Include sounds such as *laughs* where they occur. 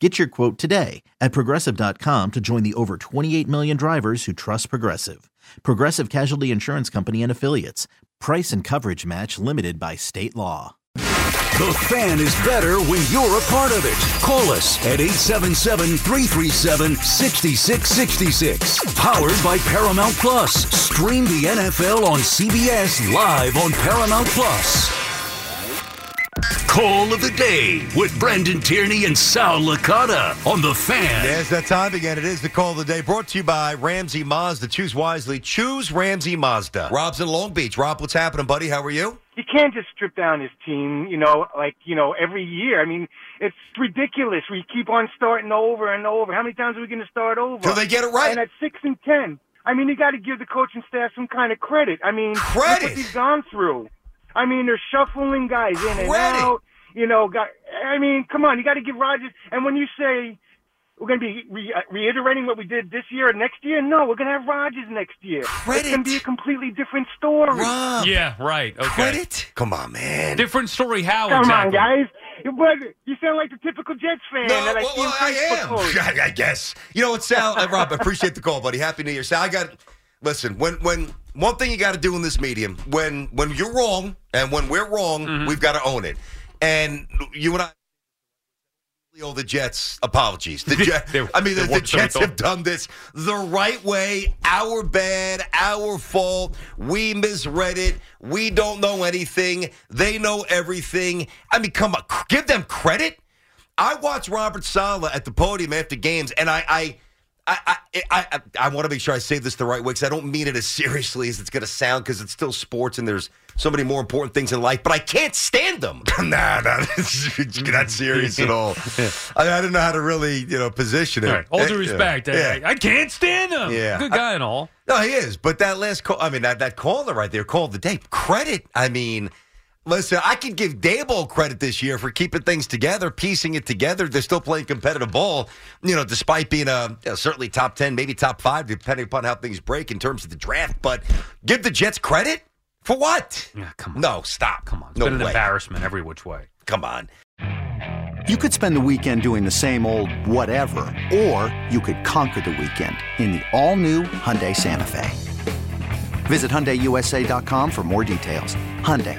Get your quote today at progressive.com to join the over 28 million drivers who trust Progressive. Progressive Casualty Insurance Company and Affiliates. Price and coverage match limited by state law. The fan is better when you're a part of it. Call us at 877 337 6666. Powered by Paramount Plus. Stream the NFL on CBS live on Paramount Plus. Call of the day with Brendan Tierney and Sal Licata on the fan. Yeah, it's that time again. It is the call of the day brought to you by Ramsey Mazda. Choose wisely. Choose Ramsey Mazda. Rob's in Long Beach. Rob, what's happening, buddy? How are you? You can't just strip down his team, you know, like, you know, every year. I mean, it's ridiculous. We keep on starting over and over. How many times are we going to start over? Till they get it right. And at 6 and 10, I mean, you got to give the coaching staff some kind of credit. I mean, look Credit? what they've gone through. I mean, they're shuffling guys in and Credit? out. You know, got, I mean, come on, you got to give Rodgers. And when you say we're going to be re- uh, reiterating what we did this year or next year, no, we're going to have Rodgers next year. It's Credit? going to be a completely different story. Rob. Yeah, right. Okay. Credit? Come on, man. Different story. How Come exactly? on, guys. But you sound like the typical Jets fan No, that I well, well, I am. *laughs* I, I guess. You know what, Sal? Uh, Rob, I appreciate the call, buddy. Happy New Year. Sal, I got. Listen, when when one thing you got to do in this medium, when when you're wrong and when we're wrong, Mm-hmm. we've got to own it. And you and I. owe the Jets apologies. The *laughs* Jet, They- I mean, the, the Jets have done this the right way. Our bad, our fault. We misread it. We don't know anything. They know everything. I mean, come on, give them credit. I watch Robert Saleh at the podium after games, and I, I, I, I, I, I, I want to make sure I say this the right way because I don't mean it as seriously as it's going to sound because it's still sports and there's so many more important things in life. But I can't stand them. *laughs* nah, nah, *laughs* it's not serious at all. *laughs* I, I don't know how to really, you know, position it. All right. All due respect, I- Yeah. I, I can't stand him. Yeah. Good guy and all. No, he is. But that last call, I mean, that, that caller right there called the day. Credit. I mean, listen, I could give Daboll credit this year for keeping things together, piecing it together. They're still playing competitive ball, you know, despite being a you know, certainly top 10, maybe top five, depending upon how things break in terms of the draft. But give the Jets credit for what? Yeah, come on. No, stop. Come on. It's no been an way. embarrassment every which way. Come on. You could spend the weekend doing the same old whatever, or you could conquer the weekend in the all-new Hyundai Santa Fe. Visit HyundaiUSA.com for more details. Hyundai,